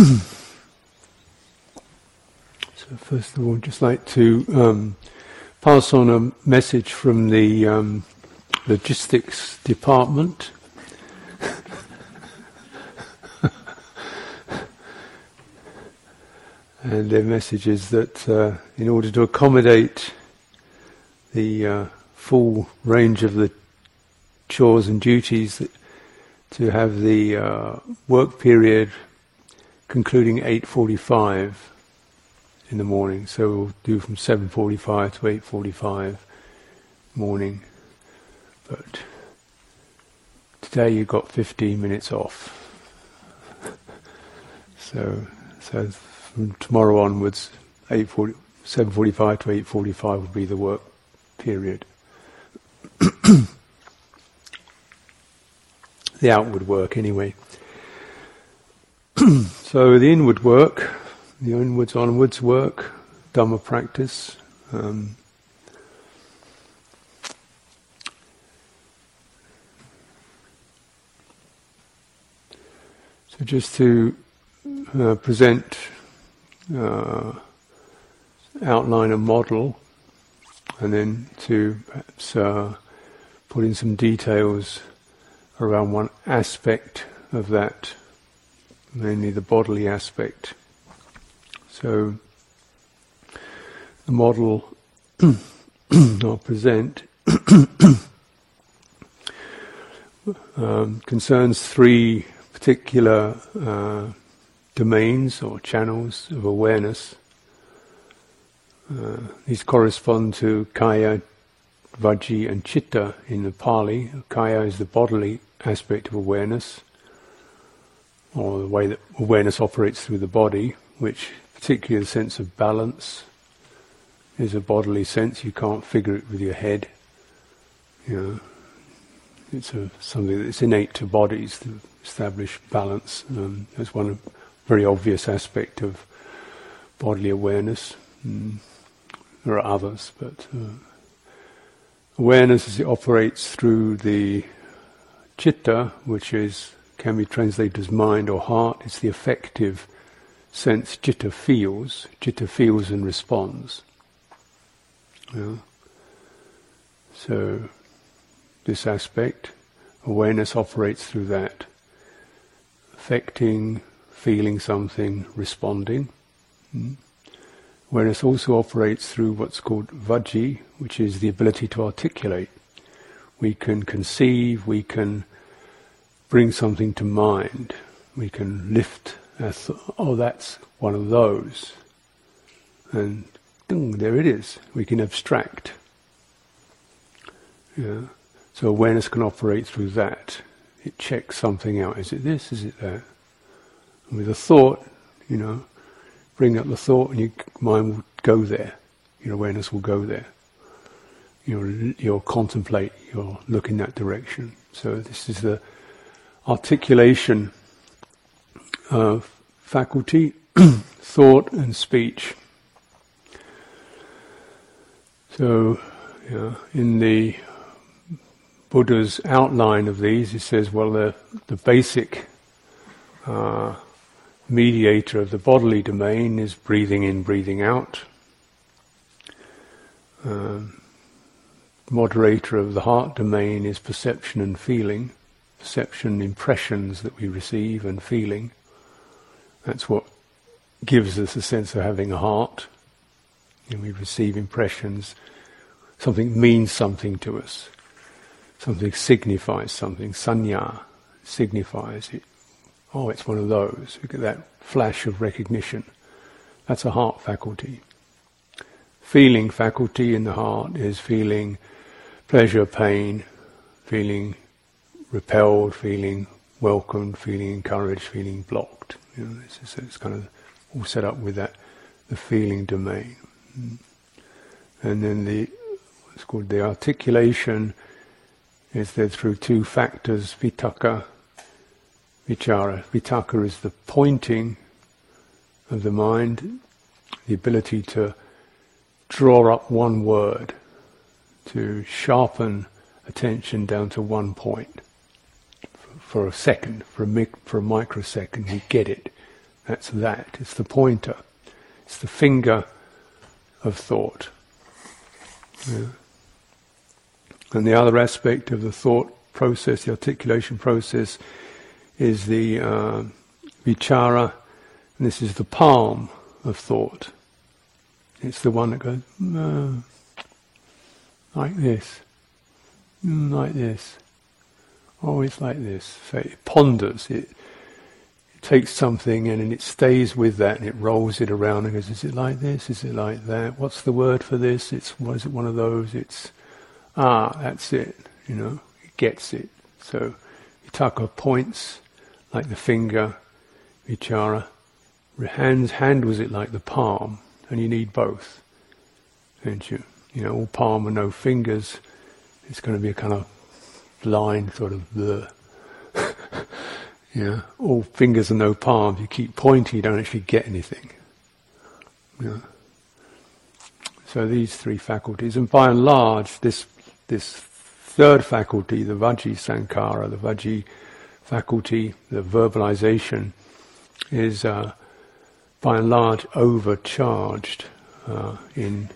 So first of all, I'd just like to um, pass on a message from the um, logistics department. and their message is that uh, in order to accommodate the uh, full range of the chores and duties, to have the uh, work period concluding 8.45 in the morning. So we'll do from 7.45 to 8.45 morning. But today you've got 15 minutes off. so, so from tomorrow onwards, 8.40, 7.45 to 8.45 will be the work period. the outward work anyway. so the inward work the inwards onwards work, Dhamma practice. Um, so just to uh, present, uh, outline a model, and then to perhaps uh, put in some details around one aspect of that, mainly the bodily aspect. So the model I'll present um, concerns three particular uh, domains or channels of awareness. Uh, these correspond to kaya, vaci, and chitta in the Pali. Kaya is the bodily aspect of awareness, or the way that awareness operates through the body, which particularly the sense of balance is a bodily sense. You can't figure it with your head. You know, it's a, something that's innate to bodies to establish balance. Um, that's one very obvious aspect of bodily awareness. Mm. There are others, but uh, awareness as it operates through the chitta, which is can be translated as mind or heart. It's the affective sense chitta feels, chitta feels and responds. Yeah. So, this aspect, awareness operates through that, affecting, feeling something, responding. Mm. Awareness also operates through what's called vaci, which is the ability to articulate. We can conceive, we can bring something to mind, we can lift oh, that's one of those. And ding, there it is. We can abstract. Yeah. So awareness can operate through that. It checks something out. Is it this? Is it that? And with a thought, you know, bring up the thought, and your mind will go there. Your awareness will go there. You'll, you'll contemplate. You'll look in that direction. So this is the articulation uh, faculty, thought and speech. So, yeah, in the Buddha's outline of these, he says, well, the, the basic uh, mediator of the bodily domain is breathing in, breathing out. Um, moderator of the heart domain is perception and feeling, perception, impressions that we receive, and feeling. That's what gives us a sense of having a heart. And we receive impressions. Something means something to us. Something signifies something. Sanya signifies it. Oh, it's one of those. We get that flash of recognition. That's a heart faculty. Feeling faculty in the heart is feeling pleasure, pain, feeling repelled, feeling welcomed, feeling encouraged, feeling blocked. You know, it's, it's, kind of all set up with that, the feeling domain. And then the, what's called the articulation is there through two factors, vitakka, vichara. Vitakka is the pointing of the mind, the ability to draw up one word, to sharpen attention down to one point for a second, for a, mic- for a microsecond, you get it. That's that. It's the pointer. It's the finger of thought. Yeah. And the other aspect of the thought process, the articulation process, is the uh, vichara, and this is the palm of thought. It's the one that goes uh, like this, mm, like this, always like this. So it ponders. It, it takes something and then it stays with that and it rolls it around and goes, "Is it like this? Is it like that? What's the word for this? It's what is it? One of those? It's ah, that's it. You know, it gets it. So Vitakka points like the finger, vichara. Hands handles it like the palm and you need both, don't you? You know, all palm and no fingers, it's going to be a kind of blind sort of the. know, all fingers and no palms. You keep pointing, you don't actually get anything. Yeah. So these three faculties, and by and large, this this third faculty, the Vaci Sankhara, the Vaci faculty, the verbalization, is uh, by and large overcharged uh, in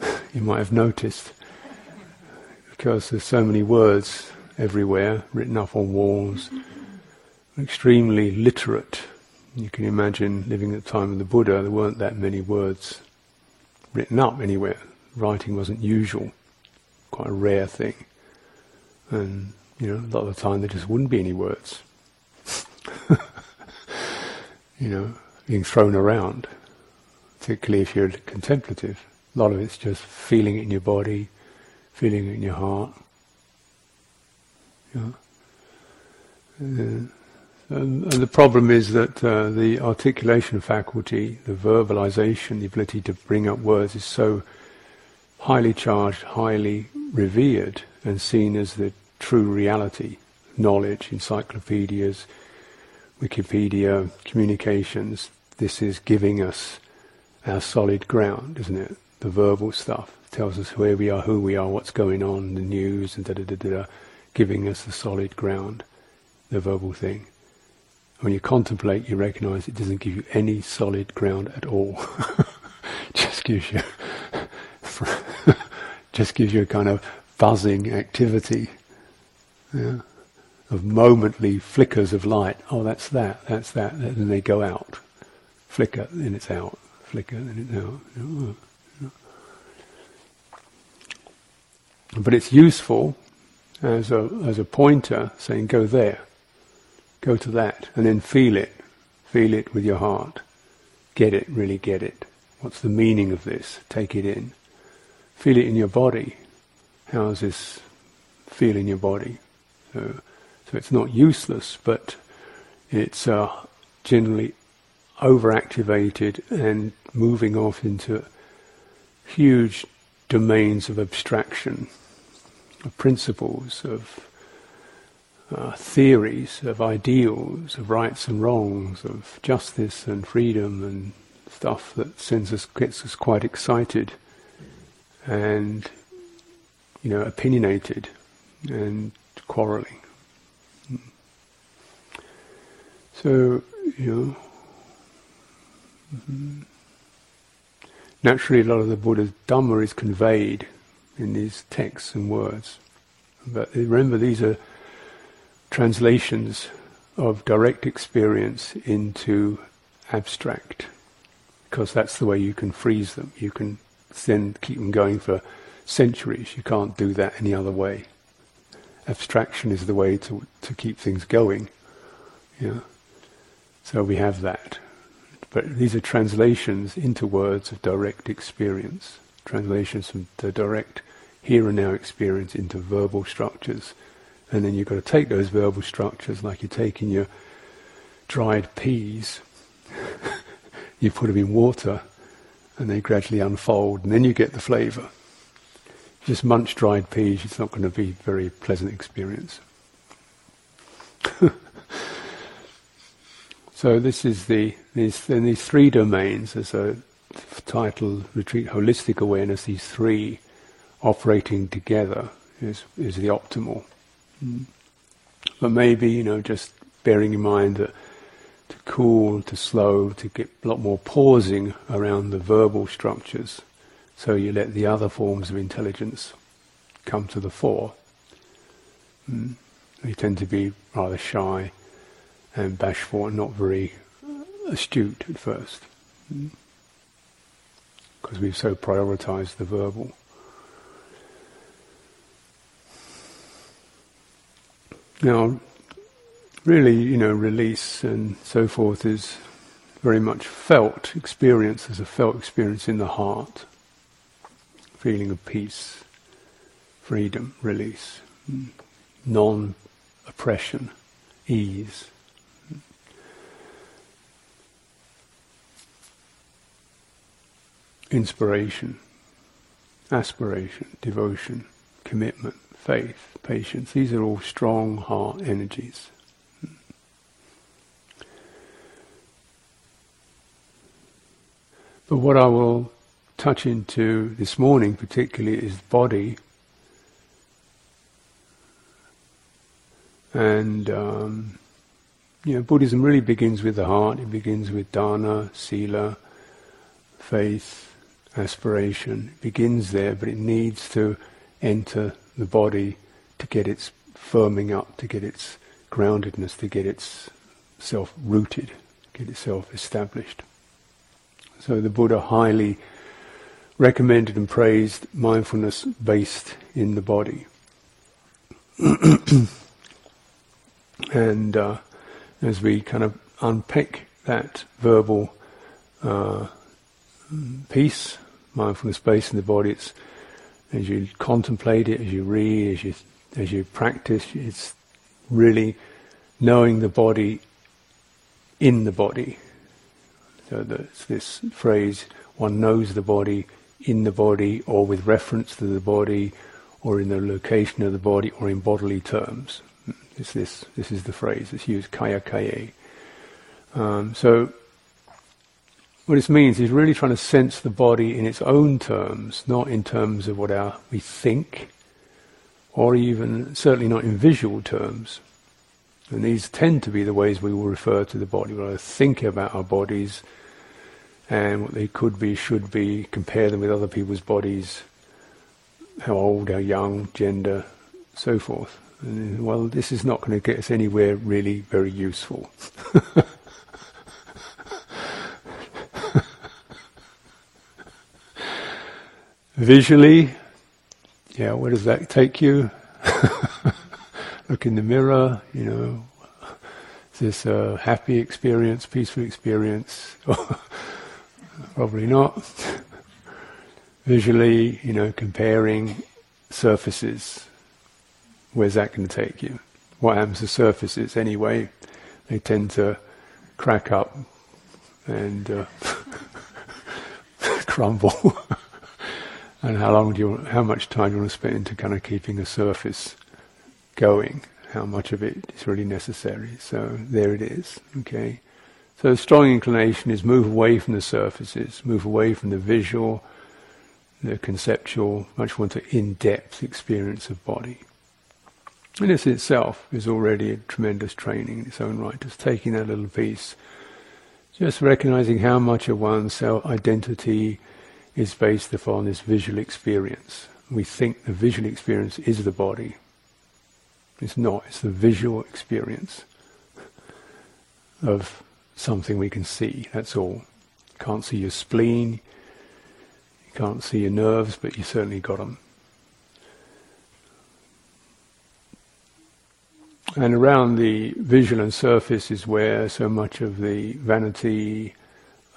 you might have noticed because there's so many words everywhere written up on walls. Extremely literate. You can imagine living at the time of the buddha there weren't that many words written up anywhere. Writing wasn't usual. Quite a rare thing. And you know a lot of the time there just wouldn't be any words. You know being thrown around, particularly if you're contemplative. A lot of it's just feeling it in your body, feeling it in your heart. Yeah. And, and, the problem is that uh, the articulation faculty, the verbalization, the ability to bring up words is so highly charged, highly revered, and seen as the true reality. Knowledge, encyclopedias, Wikipedia, communications, this is giving us our solid ground, isn't it? The verbal stuff tells us where we are, who we are, what's going on, the news, and da da da da, giving us the solid ground, the verbal thing. When you contemplate, you recognize it doesn't give you any solid ground at all. just gives you, just gives you a kind of buzzing activity. Yeah of momently flickers of light. Oh, that's that, that's that, and then they go out flicker, then it's out, flicker, then it's out. But it's useful as a as a pointer, saying go there, go to that, and then feel it, feel it with your heart, get it, really get it. What's the meaning of this? Take it in, feel it in your body. How does this feel in your body? So, so it's not useless, but it's uh, generally overactivated and moving off into huge domains of abstraction, of principles, of uh, theories, of ideals, of rights and wrongs, of justice and freedom and stuff that sends us, gets us quite excited and, you know, opinionated and quarrelling. So, you know, Mm-hmm. Naturally, a lot of the Buddha's Dhamma is conveyed in these texts and words. But remember, these are translations of direct experience into abstract, because that's the way you can freeze them. You can then keep them going for centuries. You can't do that any other way. Abstraction is the way to to keep things going. Yeah. So we have that. But these are translations into words of direct experience, translations from the direct here and now experience into verbal structures. And then you've got to take those verbal structures like you're taking your dried peas, you put them in water, and they gradually unfold, and then you get the flavour. Just munch dried peas, it's not going to be a very pleasant experience. So this is the these in these three domains as a title retreat holistic awareness. These three operating together is is the optimal. Mm. But maybe you know just bearing in mind that to cool, to slow, to get a lot more pausing around the verbal structures. So you let the other forms of intelligence come to the fore. Mm. They tend to be rather shy and bashful and not very astute at first. Mm. Because we've so prioritized the verbal. Now, really, you know, release and so forth is very much felt experience as a felt experience in the heart. Feeling of peace, freedom, release, mm, non oppression, ease. Inspiration, aspiration, devotion, commitment, faith, patience. These are all strong heart energies. But what I will touch into this morning particularly is body. And, um, you know, Buddhism really begins with the heart. It begins with dana, sila, faith, aspiration. It begins there, but it needs to enter the body to get its firming up, to get its groundedness, to get itself rooted, get itself established. So the Buddha highly recommended and praised mindfulness based in the body. and uh, as we kind of unpick that verbal uh, piece, mindfulness based in the body, it's as you contemplate it, as you read, as you as you practice, it's really knowing the body in the body. So there's this phrase, one knows the body in the body or with reference to the body or in the location of the body or in bodily terms. It's this, this is the phrase that's used, kaya kaye. Um, so what this means is really trying to sense the body in its own terms, not in terms of what our, we think, or even certainly not in visual terms. And these tend to be the ways we will refer to the body. We'll think about our bodies and what they could be, should be, compare them with other people's bodies, how old, how young, gender, so forth. And, well, this is not going to get us anywhere really very useful. Visually, yeah, where does that take you? Look in the mirror, you know, is this a happy experience, peaceful experience? Probably not. Visually, you know, comparing surfaces, where's that going to take you? What happens to surfaces anyway? They tend to crack up and uh, crumble. And how long do you, how much time do you want to spend into kind of keeping the surface going? How much of it is really necessary? So there it is. Okay. So strong inclination is move away from the surfaces, move away from the visual, the conceptual, much more to in-depth experience of body. And this itself is already a tremendous training in its own right, just taking that little piece, just recognizing how much of one's self identity is based upon this visual experience. We think the visual experience is the body. It's not, it's the visual experience of something we can see, that's all. You Can't see your spleen, you can't see your nerves, but you certainly got them. And around the visual and surface is where so much of the vanity,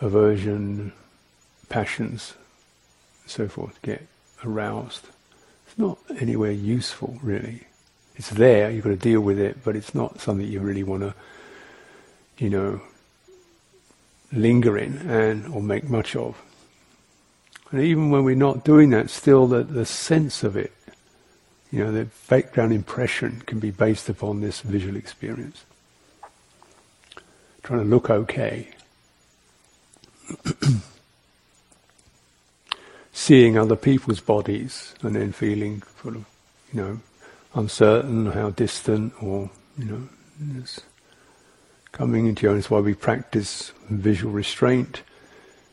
aversion, passions so forth get aroused. It's not anywhere useful, really. It's there, you've got to deal with it, but it's not something you really want to, you know, linger in and or make much of. And even when we're not doing that, still the, the sense of it, you know, the background impression can be based upon this visual experience. Trying to look okay. seeing other people's bodies and then feeling sort of, you know, uncertain, how distant, or you know, Coming into your own, that's why we practice visual restraint,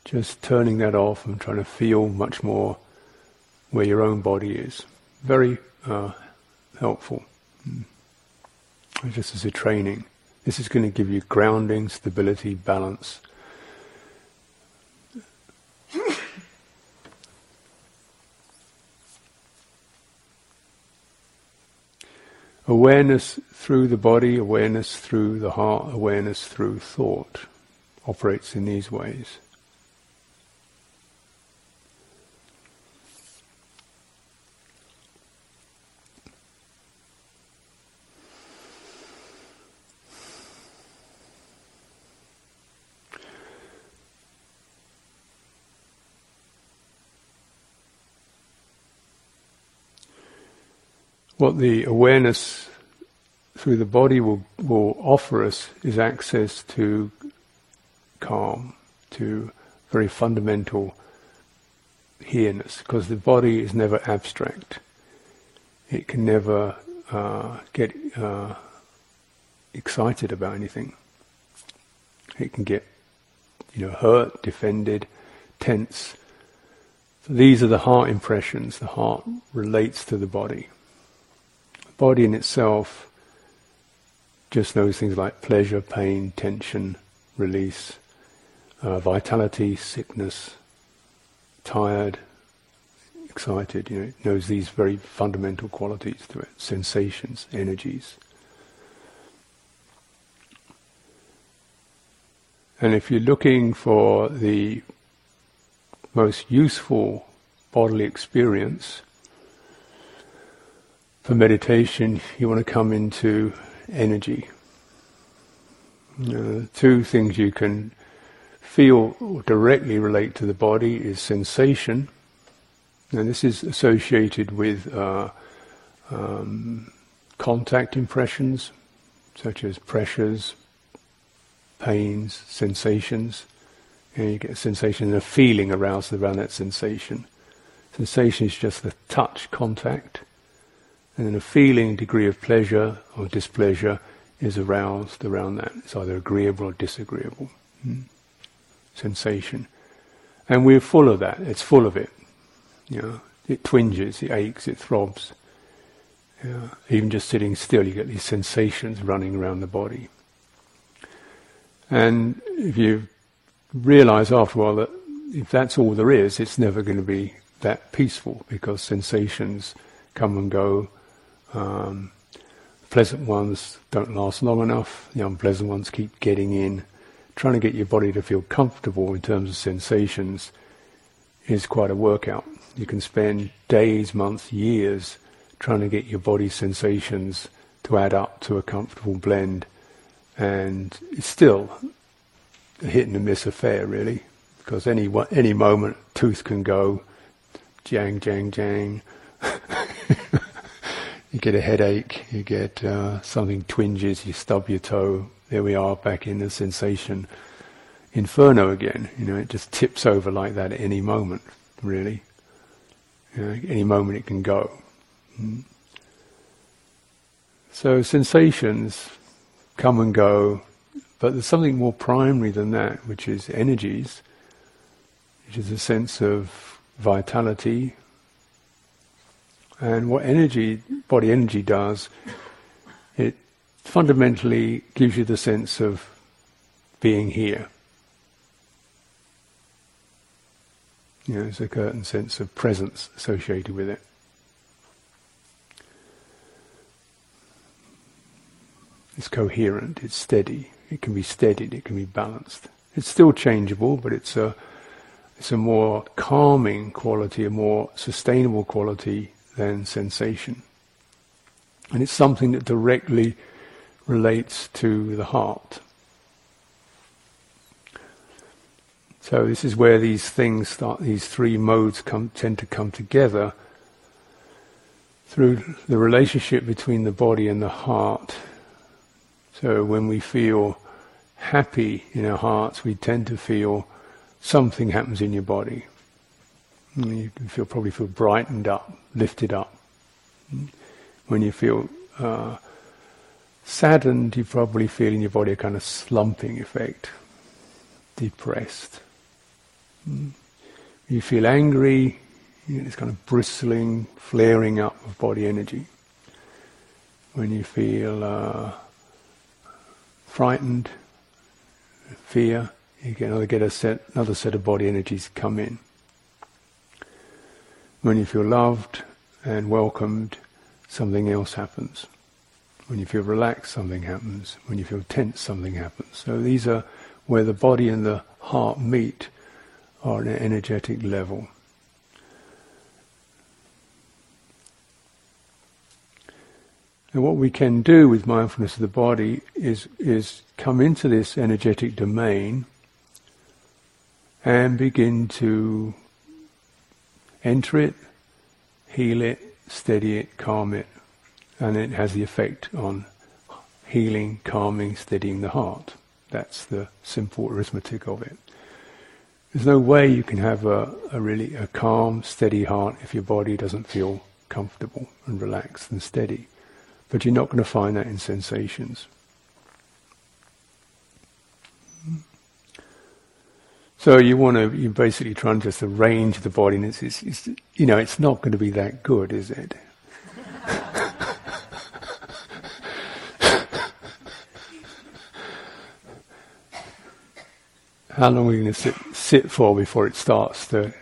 just turning that off and trying to feel much more where your own body is. Very uh, helpful. Mm. Just as a training. This is going to give you grounding, stability, balance. Awareness through the body, awareness through the heart, awareness through thought operates in these ways. What the awareness through the body will, will offer us is access to calm, to very fundamental here-ness, because the body is never abstract. It can never uh, get uh, excited about anything. It can get, you know, hurt, defended, tense. So these are the heart impressions. The heart relates to the body body in itself just knows things like pleasure, pain, tension, release, uh, vitality, sickness, tired, excited. You know, it knows these very fundamental qualities to it: sensations, energies. And if you're looking for the most useful bodily experience, for meditation, you want to come into energy. Uh, two things you can feel directly relate to the body is sensation, and this is associated with uh, um, contact impressions, such as pressures, pains, sensations. And you get a sensation and a feeling aroused around that sensation. Sensation is just the touch contact. And then a feeling, degree of pleasure or displeasure is aroused around that. It's either agreeable or disagreeable. Hmm. Sensation. And we're full of that. It's full of it. You know, it twinges, it aches, it throbs. Yeah. Even just sitting still, you get these sensations running around the body. And if you realize after a while that if that's all there is, it's never going to be that peaceful because sensations come and go, um, pleasant ones don't last long enough. The unpleasant ones keep getting in. Trying to get your body to feel comfortable in terms of sensations is quite a workout. You can spend days, months, years trying to get your body's sensations to add up to a comfortable blend, and it's still a hit and a miss affair, really, because any any moment tooth can go, jang, jang, jang. you get a headache, you get uh, something twinges, you stub your toe. There we are back in the sensation inferno again. You know, it just tips over like that at any moment, really. You know, any moment it can go. Mm. So sensations come and go, but there's something more primary than that, which is energies, which is a sense of vitality, and what energy, body energy does, it fundamentally gives you the sense of being here. You know, there's a certain sense of presence associated with it. It's coherent, it's steady, it can be steadied, it can be balanced. It's still changeable, but it's a, it's a more calming quality, a more sustainable quality than sensation. And it's something that directly relates to the heart. So this is where these things start, these three modes come, tend to come together through the relationship between the body and the heart. So when we feel happy in our hearts, we tend to feel something happens in your body. You can feel probably feel brightened up, lifted up. When you feel uh, Saddened, you probably feel in your body a kind of slumping effect, depressed. Mm. You feel angry, you kind of bristling, flaring up of body energy. When you feel uh, frightened, fear, you get another, set, another set of body energies come in. When you feel loved and welcomed, something else happens. When you feel relaxed, something happens. When you feel tense, something happens. So these are where the body and the heart meet on an energetic level. And what we can do with mindfulness of the body is, is come into this energetic domain and begin to enter it, heal it, steady it, calm it, and it has the effect on healing, calming, steadying the heart. That's the simple arithmetic of it. There's no way you can have a, a really a calm, steady heart if your body doesn't feel comfortable and relaxed and steady. But you're not going to find that in sensations. So you want to, you basically try and just arrange the body, and it's, it's, it's, you know, it's not going to be that good, is it? How long are we going to sit, sit for before it starts to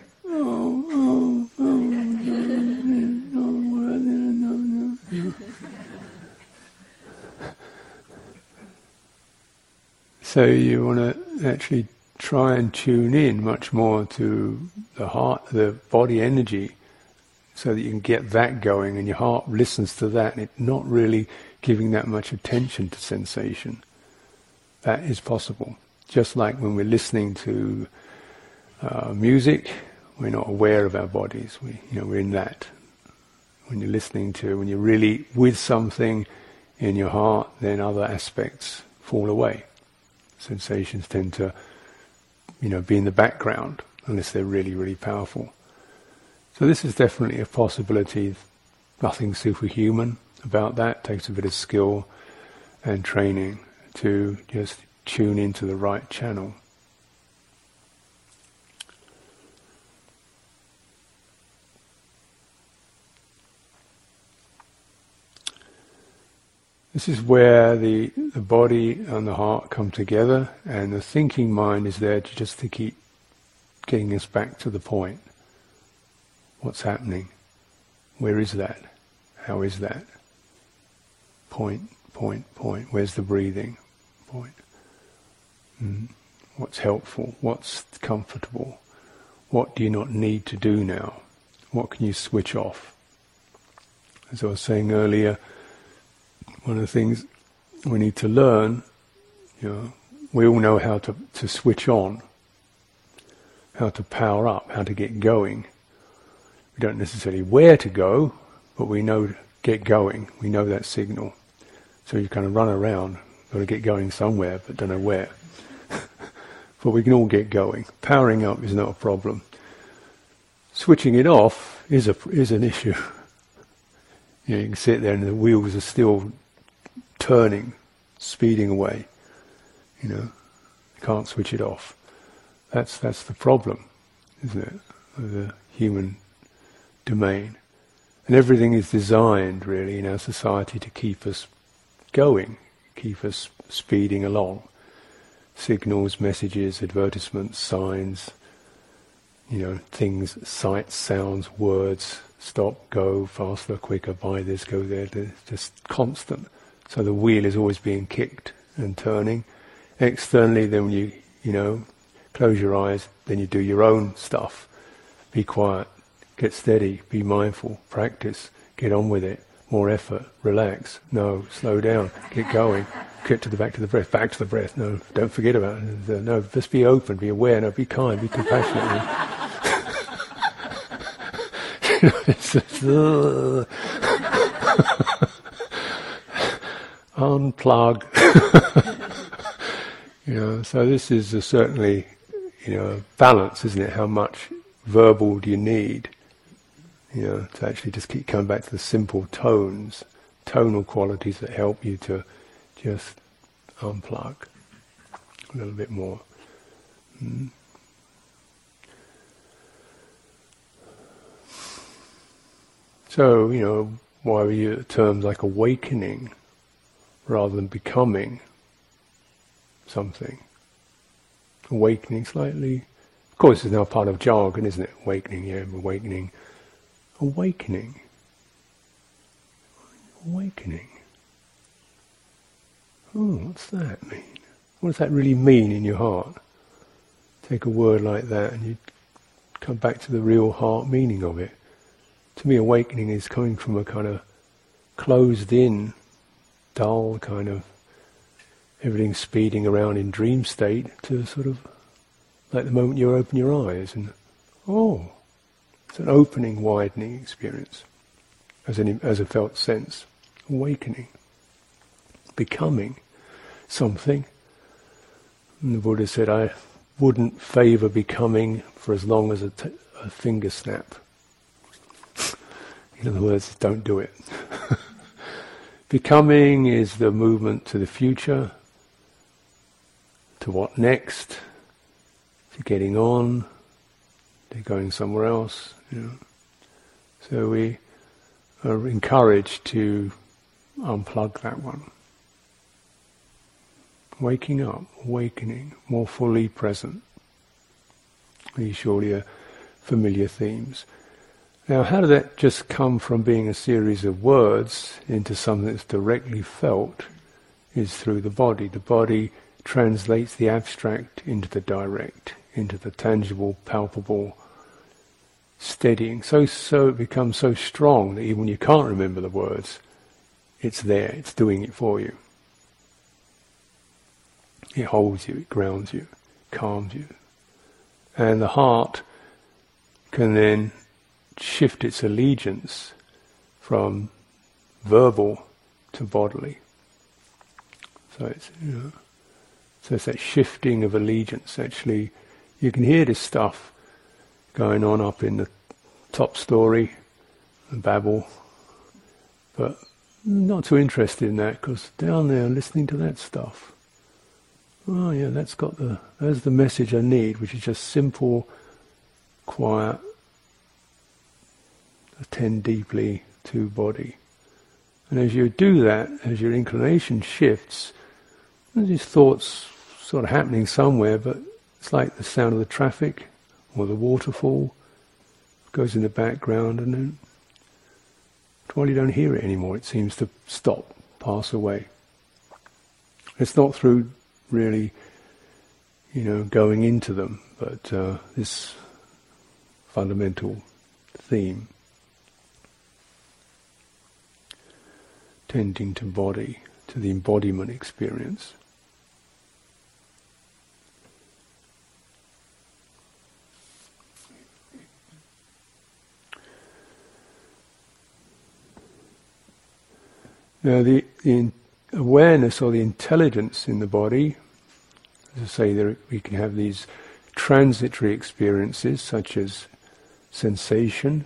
So you want to actually try and tune in much more to the heart, the body energy, so that you can get that going, and your heart listens to that, and it's not really giving that much attention to sensation. That is possible. Just like when we're listening to uh, music, we're not aware of our bodies. We, you know, we're in that. When you're listening to, when you're really with something in your heart, then other aspects fall away sensations tend to, you know, be in the background unless they're really, really powerful. So this is definitely a possibility. Nothing superhuman about that. It takes a bit of skill and training to just tune into the right channel. This is where the, the body and the heart come together, and the thinking mind is there to just to keep getting us back to the point. What's happening? Where is that? How is that? Point, point, point. Where's the breathing? Point. Mm. What's helpful? What's comfortable? What do you not need to do now? What can you switch off? As I was saying earlier, one of the things we need to learn, you know, we all know how to, to switch on, how to power up, how to get going. We don't necessarily where to go, but we know get going. We know that signal. So you kind of run around, got to get going somewhere, but don't know where. but we can all get going. Powering up is not a problem. Switching it off is a is an issue. you, know, you can sit there and the wheels are still turning, speeding away. You know, can't switch it off. That's that's the problem, isn't it? Of the human domain, and everything is designed really in our society to keep us going, keep us speeding along. Signals, messages, advertisements, signs, you know, things, sights, sounds, words, stop, go, faster, quicker, buy this, go there, just constant. So the wheel is always being kicked and turning. Externally, then you, you know, close your eyes, then you do your own stuff. Be quiet, get steady, be mindful, practice, get on with it, more effort, relax, no, slow down, get going, get to the back to the breath, back to the breath, no, don't forget about it, no, just be open, be aware, no, be kind, be compassionate. Uh. unplug. you know, so this is a certainly, you know, balance, isn't it? How much verbal do you need? You know, to actually just keep coming back to the simple tones, tonal qualities that help you to just unplug a little bit more. Mm. So, you know, why we use terms like awakening rather than becoming something. Awakening slightly. Of course, it's now part of jargon, isn't it? Awakening, yeah, awakening. Awakening. Awakening. Oh, what's that mean? What does that really mean in your heart? Take a word like that and you come back to the real heart meaning of it to me, awakening is coming from a kind of closed in, dull kind of everything speeding around in dream state to sort of like the moment you open your eyes and oh, it's an opening, widening experience as as a felt sense, awakening, becoming something. And the Buddha said, I wouldn't favour becoming for as long as a, t- a finger snap. In other words, don't do it. Becoming is the movement to the future, to what next, to getting on, to going somewhere else. You know. So we are encouraged to unplug that one. Waking up, awakening, more fully present. These surely are familiar themes. Now, how did that just come from being a series of words into something that's directly felt? Is through the body. The body translates the abstract into the direct, into the tangible, palpable, steadying. So, so it becomes so strong that even when you can't remember the words, it's there, it's doing it for you. It holds you, it grounds you, calms you. And the heart can then shift its allegiance from verbal to bodily. So it's you know, so it's that shifting of allegiance. Actually, you can hear this stuff going on up in the top story, the babble, but not too interested in that because down there listening to that stuff. Oh yeah, that's got the that's the message I need, which is just simple, quiet attend deeply to body. And as you do that, as your inclination shifts, these thoughts sort of happening somewhere, but it's like the sound of the traffic or the waterfall goes in the background, and then while you don't hear it anymore, it seems to stop, pass away. It's not through really, you know, going into them, but uh, this fundamental theme. Tending to body, to the embodiment experience. Now, the, the awareness or the intelligence in the body, as I say, there, we can have these transitory experiences such as sensation,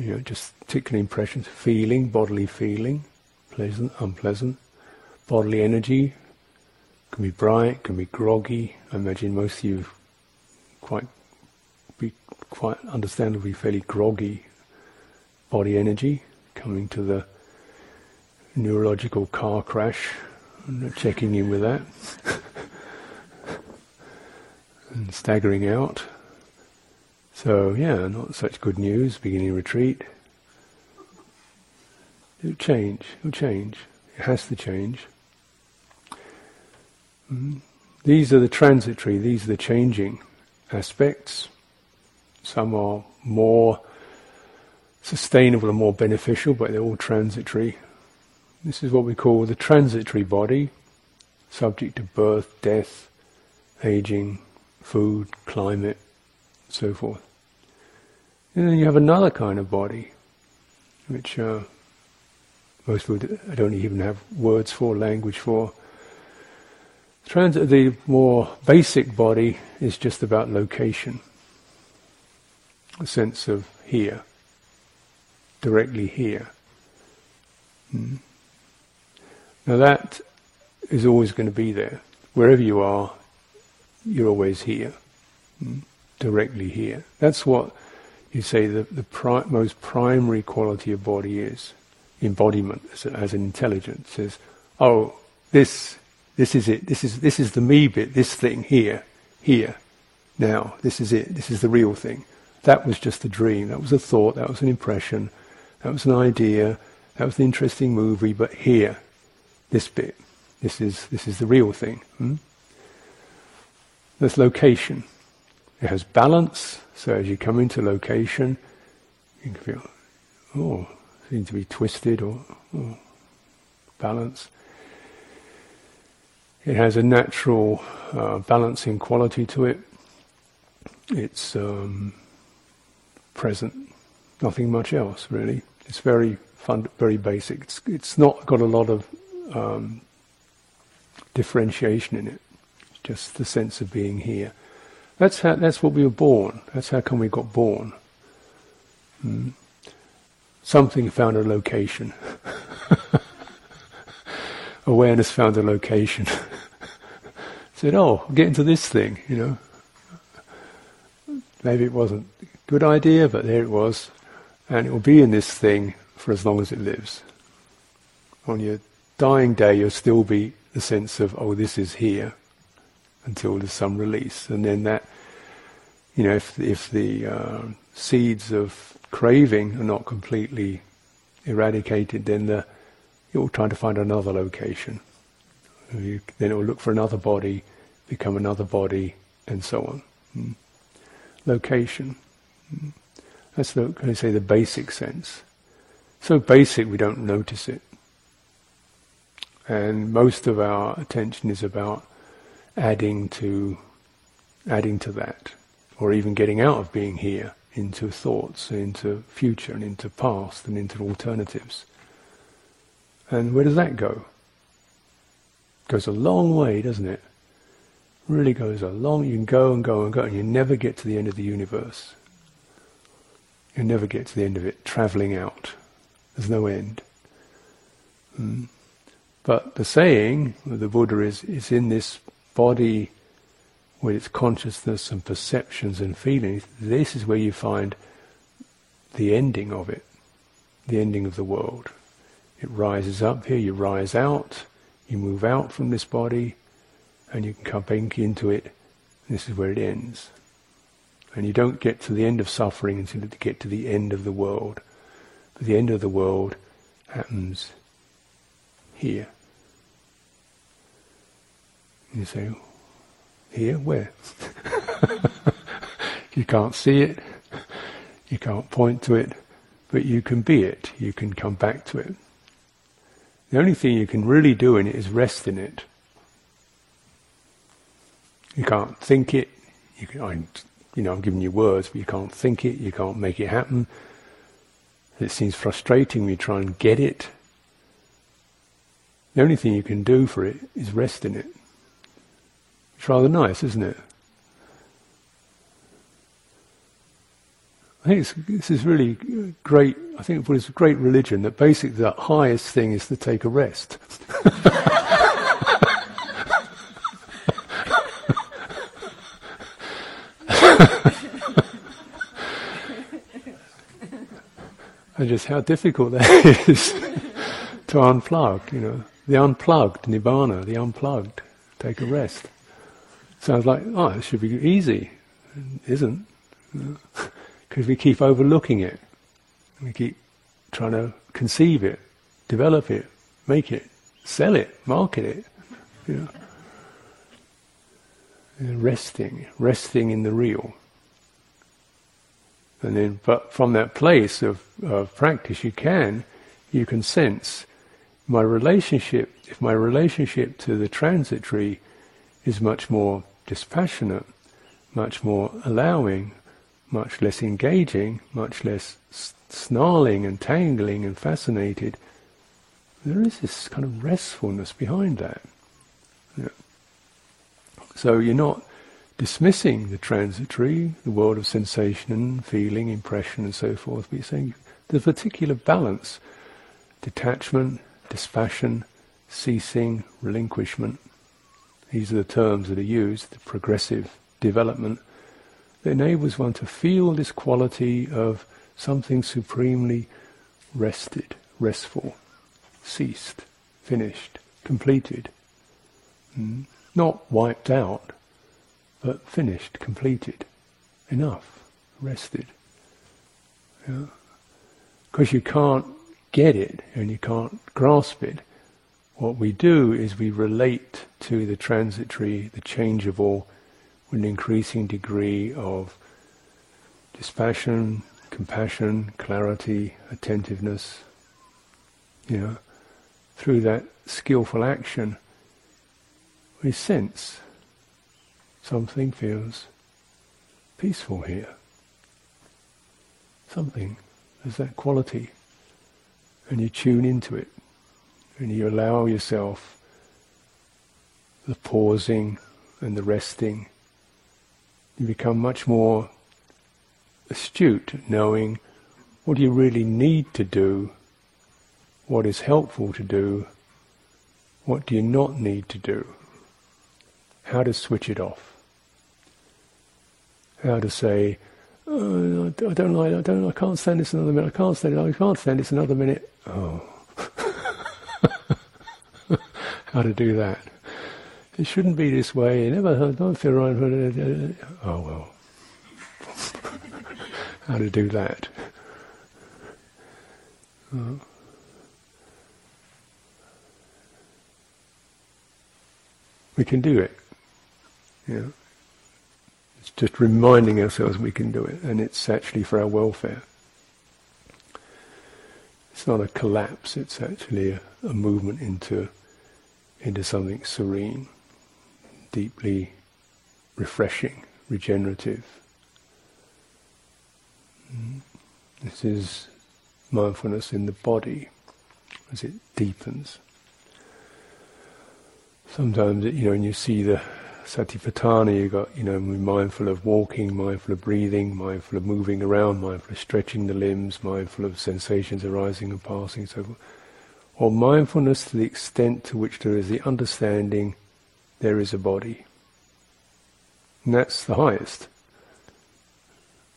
you know, just particular impressions, feeling, bodily feeling, pleasant, unpleasant, bodily energy, can be bright, can be groggy. I imagine most of you quite be quite understandably fairly groggy body energy coming to the neurological car crash and checking in with that and staggering out. So, yeah, not such good news, beginning retreat. It'll change, it'll change. It has to change. Mm. These are the transitory, these are the changing aspects. Some are more sustainable and more beneficial, but they're all transitory. This is what we call the transitory body, subject to birth, death, aging, food, climate, so forth. And then you have another kind of body, which uh, most people I don't even have words for, language for. Trans- the more basic body is just about location, a sense of here, directly here. Mm. Now that is always going to be there. Wherever you are, you're always here, mm, directly here. That's what you say the, the pri- most primary quality of body is. Embodiment as, as an intelligence says, oh, this, this is it. This is this is the me bit. This thing here, here, now. This is it. This is the real thing. That was just a dream. That was a thought. That was an impression. That was an idea. That was an interesting movie. But here, this bit, this is this is the real thing. Hmm? There's location. It has balance. So as you come into location, you can feel, oh, seem to be twisted or oh, balance. It has a natural uh, balancing quality to it. It's um, present, nothing much else really. It's very fun, very basic. It's, it's not got a lot of um, differentiation in it. It's just the sense of being here. That's how. That's what we were born. That's how come we got born. Hmm. Something found a location. Awareness found a location. Said, "Oh, get into this thing," you know. Maybe it wasn't a good idea, but there it was, and it will be in this thing for as long as it lives. On your dying day, you'll still be the sense of, "Oh, this is here," until there's some release, and then that, you know, if if the uh, seeds of craving are not completely eradicated, then the, you'll try to find another location. You, then it will look for another body, become another body, and so on. Mm. Location. Mm. That's the, I say, the basic sense. So basic we don't notice it. And most of our attention is about adding to adding to that, or even getting out of being here into thoughts, into future, and into past, and into alternatives. And where does that go? Goes a long way, doesn't it? Really goes a long. You can go and go and go, and you never get to the end of the universe. You never get to the end of it. Traveling out, there's no end. Mm. But the saying of the Buddha is: is in this body with its consciousness and perceptions and feelings, this is where you find the ending of it, the ending of the world. It rises up here, you rise out, you move out from this body, and you can come back into it. This is where it ends. And you don't get to the end of suffering until you get to the end of the world. But the end of the world happens here. You say, here? Where? you can't see it, you can't point to it, but you can be it, you can come back to it. The only thing you can really do in it is rest in it. You can't think it, you, can, I, you know, I'm giving you words, but you can't think it, you can't make it happen. It seems frustrating when you try and get it. The only thing you can do for it is rest in it. It's rather nice, isn't it? I think this is really great. I think it's a great religion that basically the highest thing is to take a rest. and just how difficult that is to unplug, you know. The unplugged, nibbana, the unplugged. Take a rest. Sounds like, oh, it should be easy. It isn't. Because we keep overlooking it. We keep trying to conceive it, develop it, make it, sell it, market it. You know. Resting, resting in the real. And then, but from that place of, of practice, you can, you can sense my relationship, if my relationship to the transitory is much more dispassionate, much more allowing, much less engaging, much less snarling and tangling and fascinated. There is this kind of restfulness behind that. Yeah. So you're not dismissing the transitory, the world of sensation, and feeling, impression, and so forth, but you're saying there's a particular balance, detachment, dispassion, ceasing, relinquishment. These are the terms that are used, the progressive development that enables one to feel this quality of something supremely rested, restful, ceased, finished, completed. Mm. Not wiped out, but finished, completed, enough, rested. Because yeah? you can't get it and you can't grasp it. What we do is we relate to the transitory, the changeable, with an increasing degree of dispassion, compassion, clarity, attentiveness. You know, through that skillful action, we sense something feels peaceful here. Something, there's that quality. And you tune into it. And you allow yourself the pausing and the resting. You become much more astute, knowing what you really need to do, what is helpful to do, what do you not need to do, how to switch it off, how to say, oh, I don't like, I don't, I can't stand this another minute, I can't stand it, I can't stand this another minute. Oh, how to do that? It shouldn't be this way. You never heard, don't feel right. Oh well how to do that. Uh, we can do it. Yeah. It's just reminding ourselves we can do it, and it's actually for our welfare. It's not a collapse, it's actually a, a movement into, into something serene, deeply refreshing, regenerative. Mm. This is mindfulness in the body as it deepens. Sometimes, you know, when you see the satipatthana, you've got, you know, mindful of walking, mindful of breathing, mindful of moving around, mindful of stretching the limbs, mindful of sensations arising and passing, so forth. Or mindfulness to the extent to which there is the understanding there is a body. And that's the highest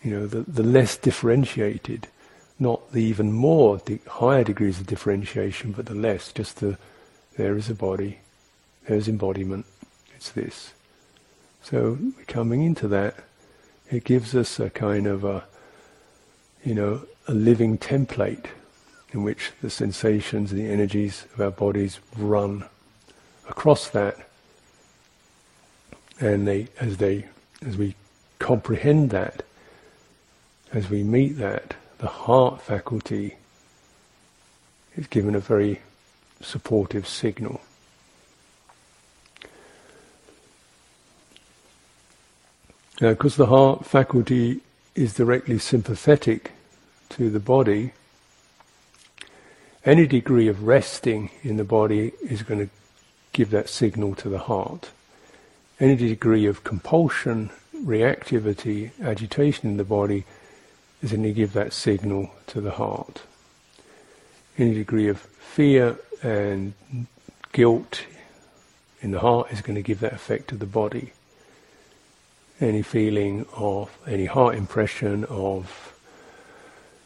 you know, the, the less differentiated, not the even more the higher degrees of differentiation, but the less, just the there is a body, there's embodiment, it's this. So coming into that, it gives us a kind of a, you know, a living template in which the sensations the energies of our bodies run across that, and they, as they, as we comprehend that, as we meet that, the heart faculty is given a very supportive signal. Uh, because the heart faculty is directly sympathetic to the body, any degree of resting in the body is going to give that signal to the heart. Any degree of compulsion, reactivity, agitation in the body is going to give that signal to the heart. Any degree of fear and guilt in the heart is going to give that effect to the body. Any feeling of, any heart impression of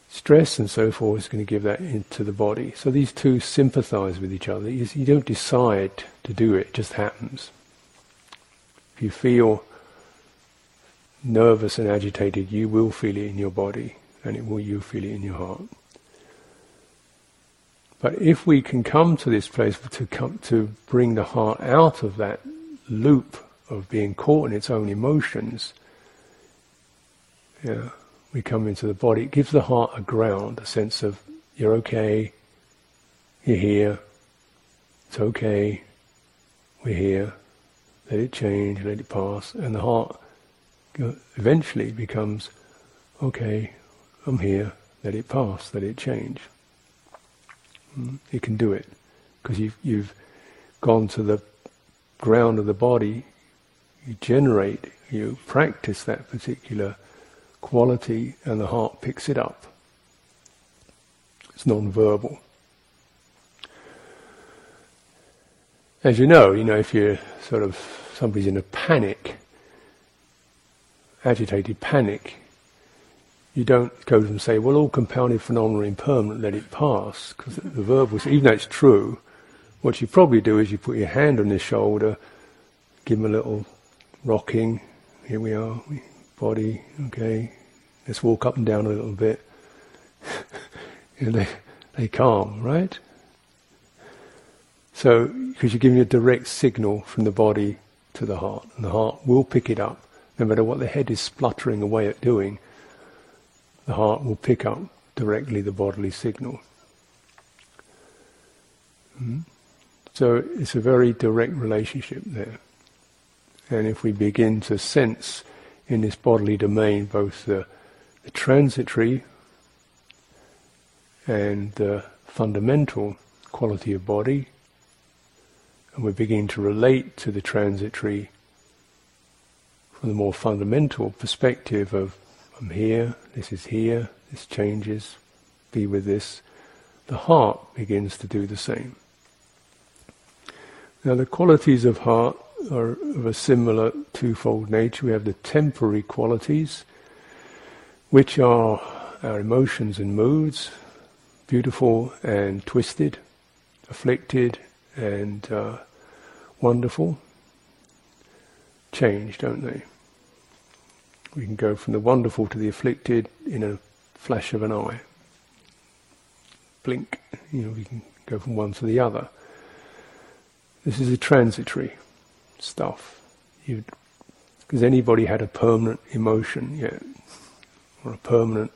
stress and so forth is going to give that into the body. So these two sympathize with each other. You, don't decide to do it, it just happens. If you feel nervous and agitated, you will feel it in your body, and it will you feel it in your heart. But if we can come to this place to come to bring the heart out of that loop of being caught in its own emotions, yeah, we come into the body. It gives the heart a ground, a sense of you're okay, you're here, it's okay, we're here. Let it change, let it pass, and the heart eventually becomes, okay, I'm here, let it pass, let it change. Mm, you can do it because you've, you've gone to the ground of the body, you generate, you practice that particular quality, and the heart picks it up. It's non-verbal. as you know, you know, if you're sort of somebody's in a panic, agitated panic, you don't go to them and say, well, all compounded phenomena are impermanent, let it pass. Because the verb was, even though it's true, what you probably do is you put your hand on his shoulder, give him a little rocking. Here we are, body, okay. Let's walk up and down a little bit. and they, they calm, right? So, because you're giving a direct signal from the body to the heart, and the heart will pick it up, no matter what the head is spluttering away at doing the heart will pick up directly the bodily signal. Mm. So it's a very direct relationship there. And if we begin to sense in this bodily domain both the, the transitory and the fundamental quality of body, and we begin to relate to the transitory from the more fundamental perspective of I'm here, this is here, this changes, be with this. The heart begins to do the same. Now, the qualities of heart are of a similar twofold nature. We have the temporary qualities, which are our emotions and moods, beautiful and twisted, afflicted and uh, wonderful, change, don't they? We can go from the wonderful to the afflicted in a flash of an eye. Blink, you know, we can go from one to the other. This is a transitory stuff. Because anybody had a permanent emotion yet, or a permanent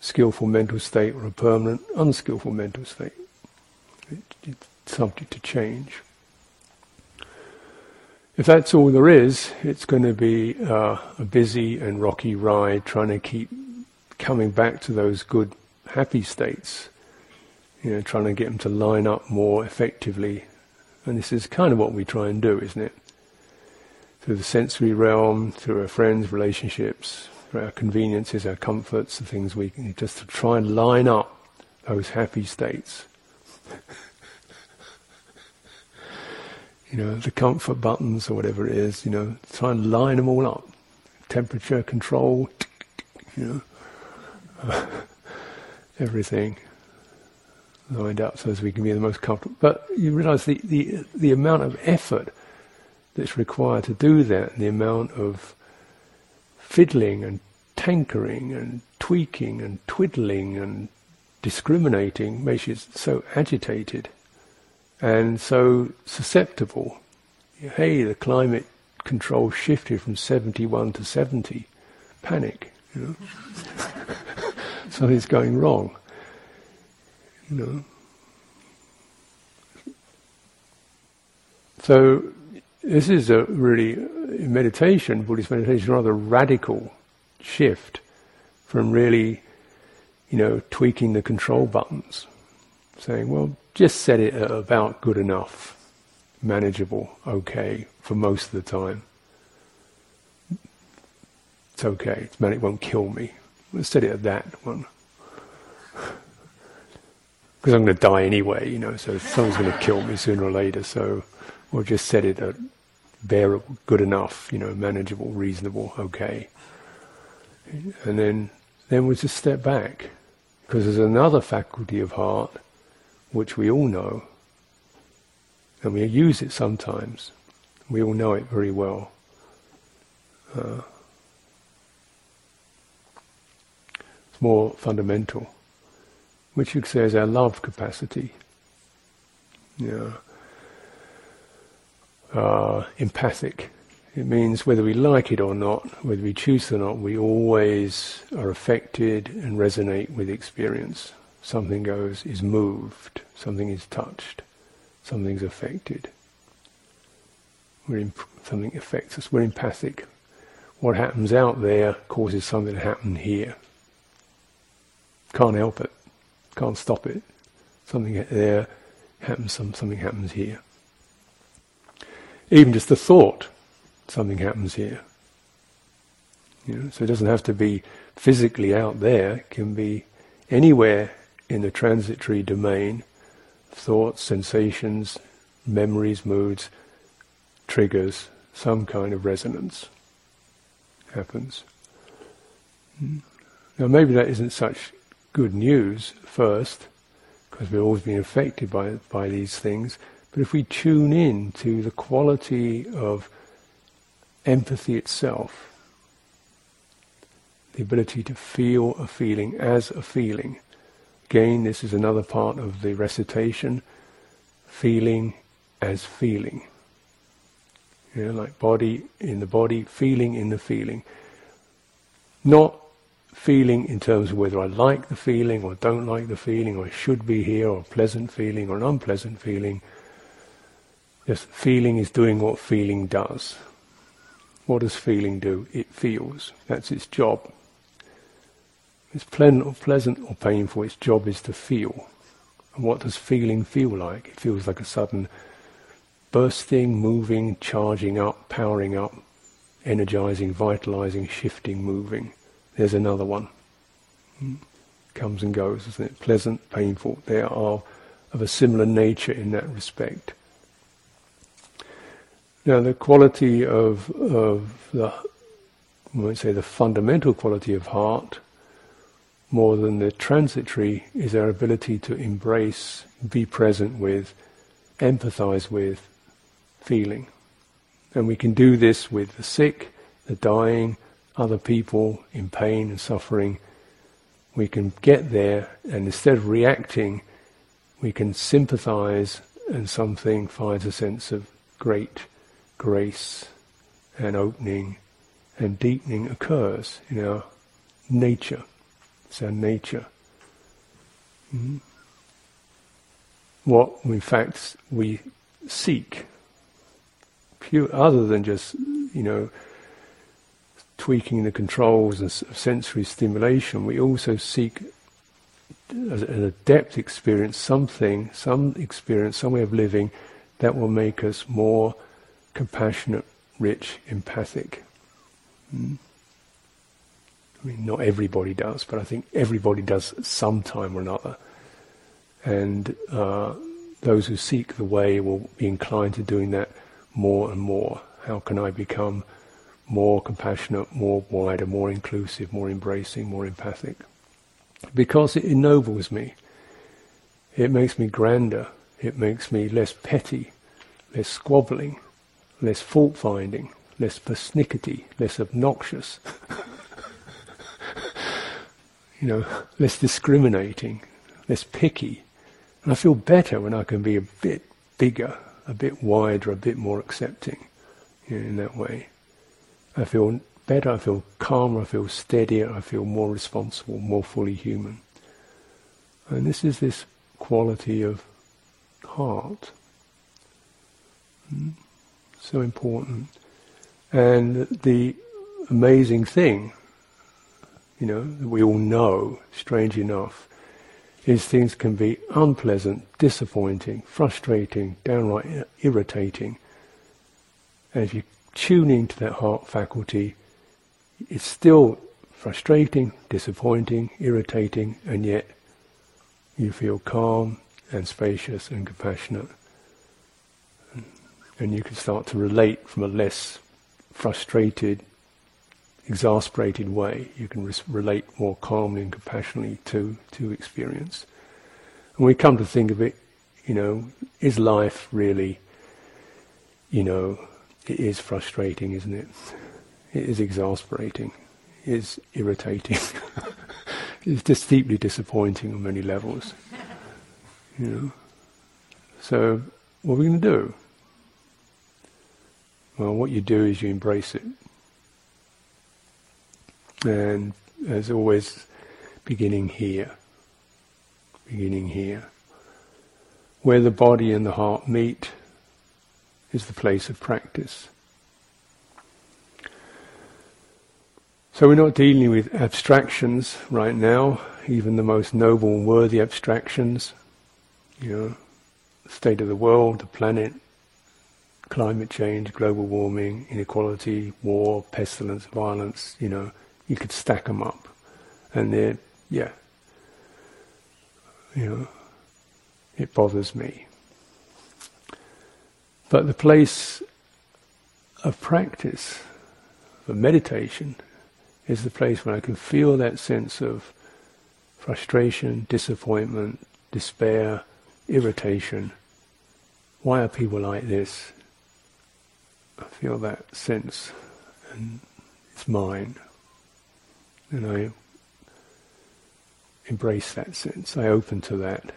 skillful mental state, or a permanent unskillful mental state. It, it's subject to change. If that's all there is, it's going to be uh, a busy and rocky ride trying to keep coming back to those good, happy states. You know, trying to get them to line up more effectively. And this is kind of what we try and do, isn't it? Through the sensory realm, through our friends, relationships, through our conveniences, our comforts, the things we can just to try and line up those happy states. you know, the comfort buttons or whatever it is, you know, try and line them all up. Temperature control, you know, everything lined up so as we can be the most comfortable. But you realize the, the, the amount of effort that's required to do that, and the amount of fiddling and tankering and tweaking and twiddling and discriminating makes you so agitated and so susceptible. Hey, the climate control shifted from 71 to 70. Panic, you know. Something's going wrong, you know. So this is a really, in meditation, Buddhist meditation, rather radical shift from really, you know, tweaking the control buttons, saying, well, just set it at about good enough, manageable, okay, for most of the time. It's okay, it's, it won't kill me. Let's set it at that one. Because I'm going to die anyway, you know, so someone's going to kill me sooner or later, so we'll just set it at bearable, good enough, you know, manageable, reasonable, okay. And then, then we'll just step back. Because there's another faculty of heart which we all know, and we use it sometimes. We all know it very well. Uh, it's more fundamental, which you could say is our love capacity. Yeah. Uh, empathic. It means whether we like it or not, whether we choose or not, we always are affected and resonate with experience something goes, is moved, something is touched, something's affected. We're imp- something affects us. We're empathic. What happens out there causes something to happen here. Can't help it. Can't stop it. Something there happens. Some, something happens here. Even just the thought, something happens here. You know, so it doesn't have to be physically out there. It can be anywhere in the transitory domain, thoughts, sensations, memories, moods, triggers, some kind of resonance happens. Hmm. Now maybe that isn't such good news first, because we're always being affected by by these things. But if we tune in to the quality of empathy itself, the ability to feel a feeling as a feeling. Again, this is another part of the recitation, feeling as feeling. You know, like body in the body, feeling in the feeling. Not feeling in terms of whether I like the feeling or don't like the feeling, or I should be here, or a pleasant feeling or an unpleasant feeling. Just feeling is doing what feeling does. What does feeling do? It feels. That's its job. It's pleasant or pleasant or painful, its job is to feel. And what does feeling feel like? It feels like a sudden bursting, moving, charging up, powering up, energizing, vitalizing, shifting, moving. There's another one. Comes and goes, isn't it? Pleasant, painful. They are of a similar nature in that respect. Now, the quality of, of the, I might say, the fundamental quality of heart more than the transitory is our ability to embrace, be present with, empathize with feeling. And we can do this with the sick, the dying, other people in pain and suffering. We can get there and instead of reacting, we can sympathize and something finds a sense of great grace and opening and deepening occurs in our nature. It's our nature. Mm-hmm. What, in fact, we seek, pure, other than just, you know, tweaking the controls of sensory stimulation, we also seek, as a depth experience, something, some experience, some way of living that will make us more compassionate, rich, empathic. Mm. I mean, not everybody does, but I think everybody does some time or another. And uh, those who seek the way will be inclined to doing that more and more. How can I become more compassionate, more wider, more inclusive, more embracing, more empathic? Because it ennobles me. It makes me grander. It makes me less petty, less squabbling, less fault finding, less persnickety, less obnoxious. you know, less discriminating, less picky. And I feel better when I can be a bit bigger, a bit wider, a bit more accepting you know, in that way. I feel better, I feel calmer, I feel steadier, I feel more responsible, more fully human. And this is this quality of heart. Hmm? So important. And the amazing thing you know, that we all know, strange enough, is things can be unpleasant, disappointing, frustrating, downright irritating. And if you tune to that heart faculty, it's still frustrating, disappointing, irritating, and yet you feel calm and spacious and compassionate. And you can start to relate from a less frustrated, exasperated way, you can res- relate more calmly and compassionately to, to experience. And we come to think of it, you know, is life really, you know, it is frustrating, isn't it? It is exasperating. It is irritating. it's just deeply disappointing on many levels. You know. So what are we going to do? Well, what you do is you embrace it. And as always, beginning here. Beginning here. Where the body and the heart meet is the place of practice. So we're not dealing with abstractions right now, even the most noble and worthy abstractions. You know, the state of the world, the planet, climate change, global warming, inequality, war, pestilence, violence, you know, you could stack them up, and they're yeah, you know, it bothers me. But the place of practice, of meditation, is the place where I can feel that sense of frustration, disappointment, despair, irritation. Why are people like this? I feel that sense, and it's mine. And I embrace that sense. I open to that.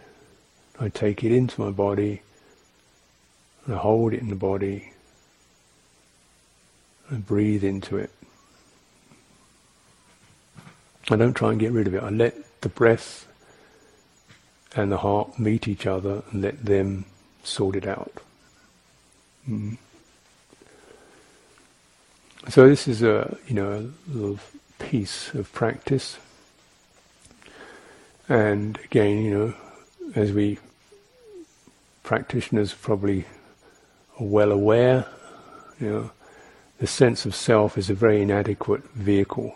I take it into my body, and hold it in the body. and breathe into it. I don't try and get rid of it. I let the breath and the heart meet each other and let them sort it out. Mm. So this is a you know a little piece of practice, and again you know as we practitioners probably are well aware, you know the sense of self is a very inadequate vehicle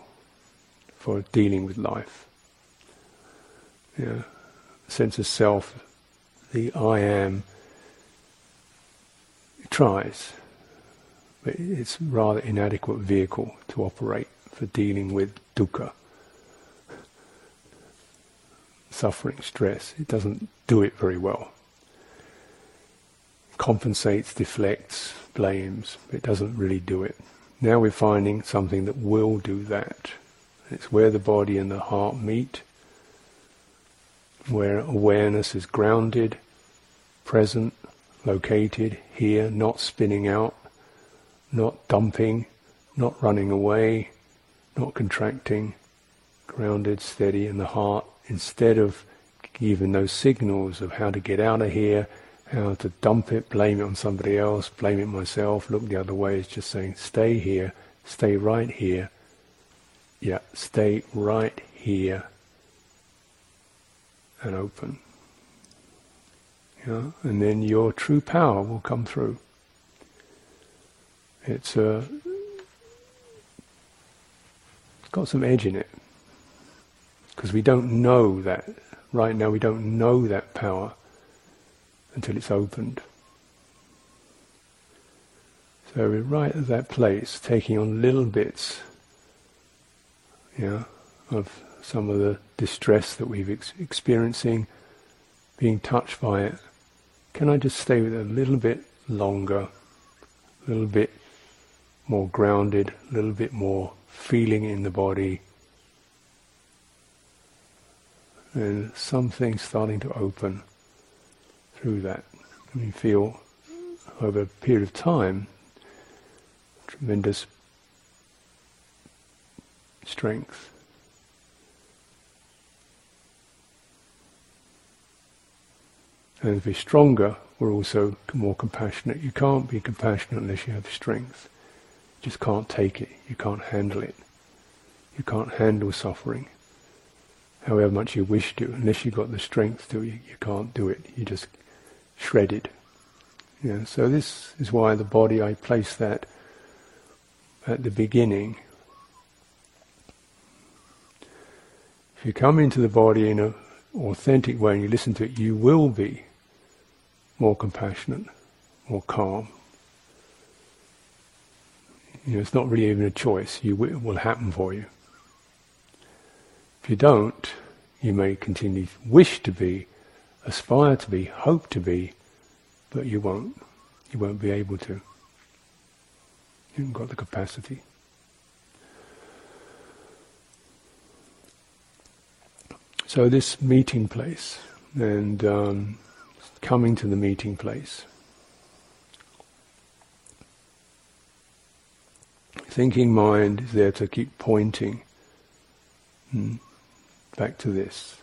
for dealing with life. You know, sense of self, the I am, tries, but it's rather inadequate vehicle to operate for dealing with dukkha, suffering, stress. It doesn't do it very well. Compensates, deflects, blames. It doesn't really do it. Now we're finding something that will do that. It's where the body and the heart meet, where awareness is grounded, present, located here, not spinning out, not dumping, not running away, not contracting, grounded, steady in the heart, instead of giving those signals of how to get out of here, how to dump it, blame it on somebody else, blame it myself, look the other way, it's just saying, stay here, stay right here. Yeah, stay right here and open. Yeah, and then your true power will come through. It's uh, it's got some edge in it because we don't know that right now. We don't know that power until it's opened. So we're right at that place, taking on little bits, yeah, of some of the distress that we've ex- experiencing, being touched by it. Can I just stay with it a little bit longer, a little bit more grounded, a little bit more feeling in the body, and something starting to open through that. And you feel over a period of time tremendous strength. And to be stronger, we're also more compassionate. You can't be compassionate unless you have strength. You just can't take it. You can't handle it. You can't handle suffering. However much you wish to, unless you've got the strength to, you, you can't do it. You just shredded. Yeah, so this is why the body, I place that at the beginning. If you come into the body in an authentic way and you listen to it, you will be more compassionate, more calm. You know, it's not really even a choice. You it will happen for you. If you don't, you may continue to wish to be aspire to be, hope to be, but you won't. You won't be able to. You haven't got the capacity. So this meeting place and um, coming to the meeting place. Thinking mind is there to keep pointing hmm, back to this.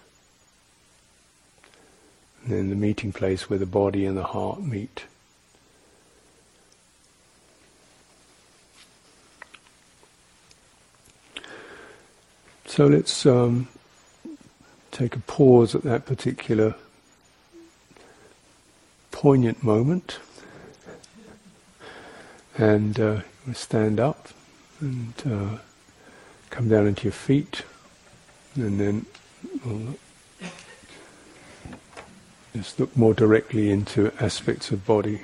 And then the meeting place where the body and the heart meet. So let's um, take a pause at that particular poignant moment and uh, stand up and uh, come down into your feet and then we'll just look more directly into aspects of body.